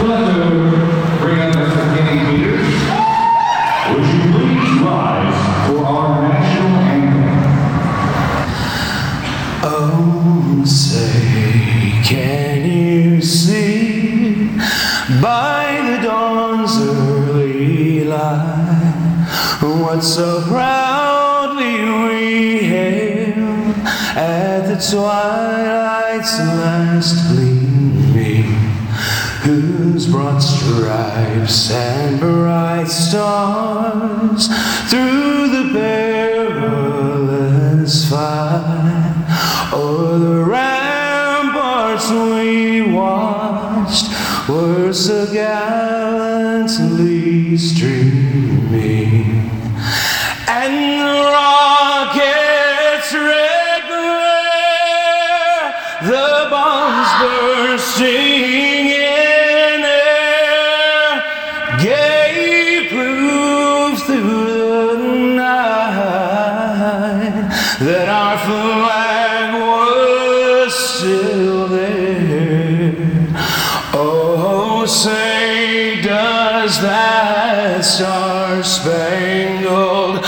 what so proudly we hailed at the twilight's last gleaming, whose broad stripes and bright stars through the perilous fight o'er the ramparts we watched were so gallantly streaming, and the rockets' red glare, the bombs bursting say does that star spangled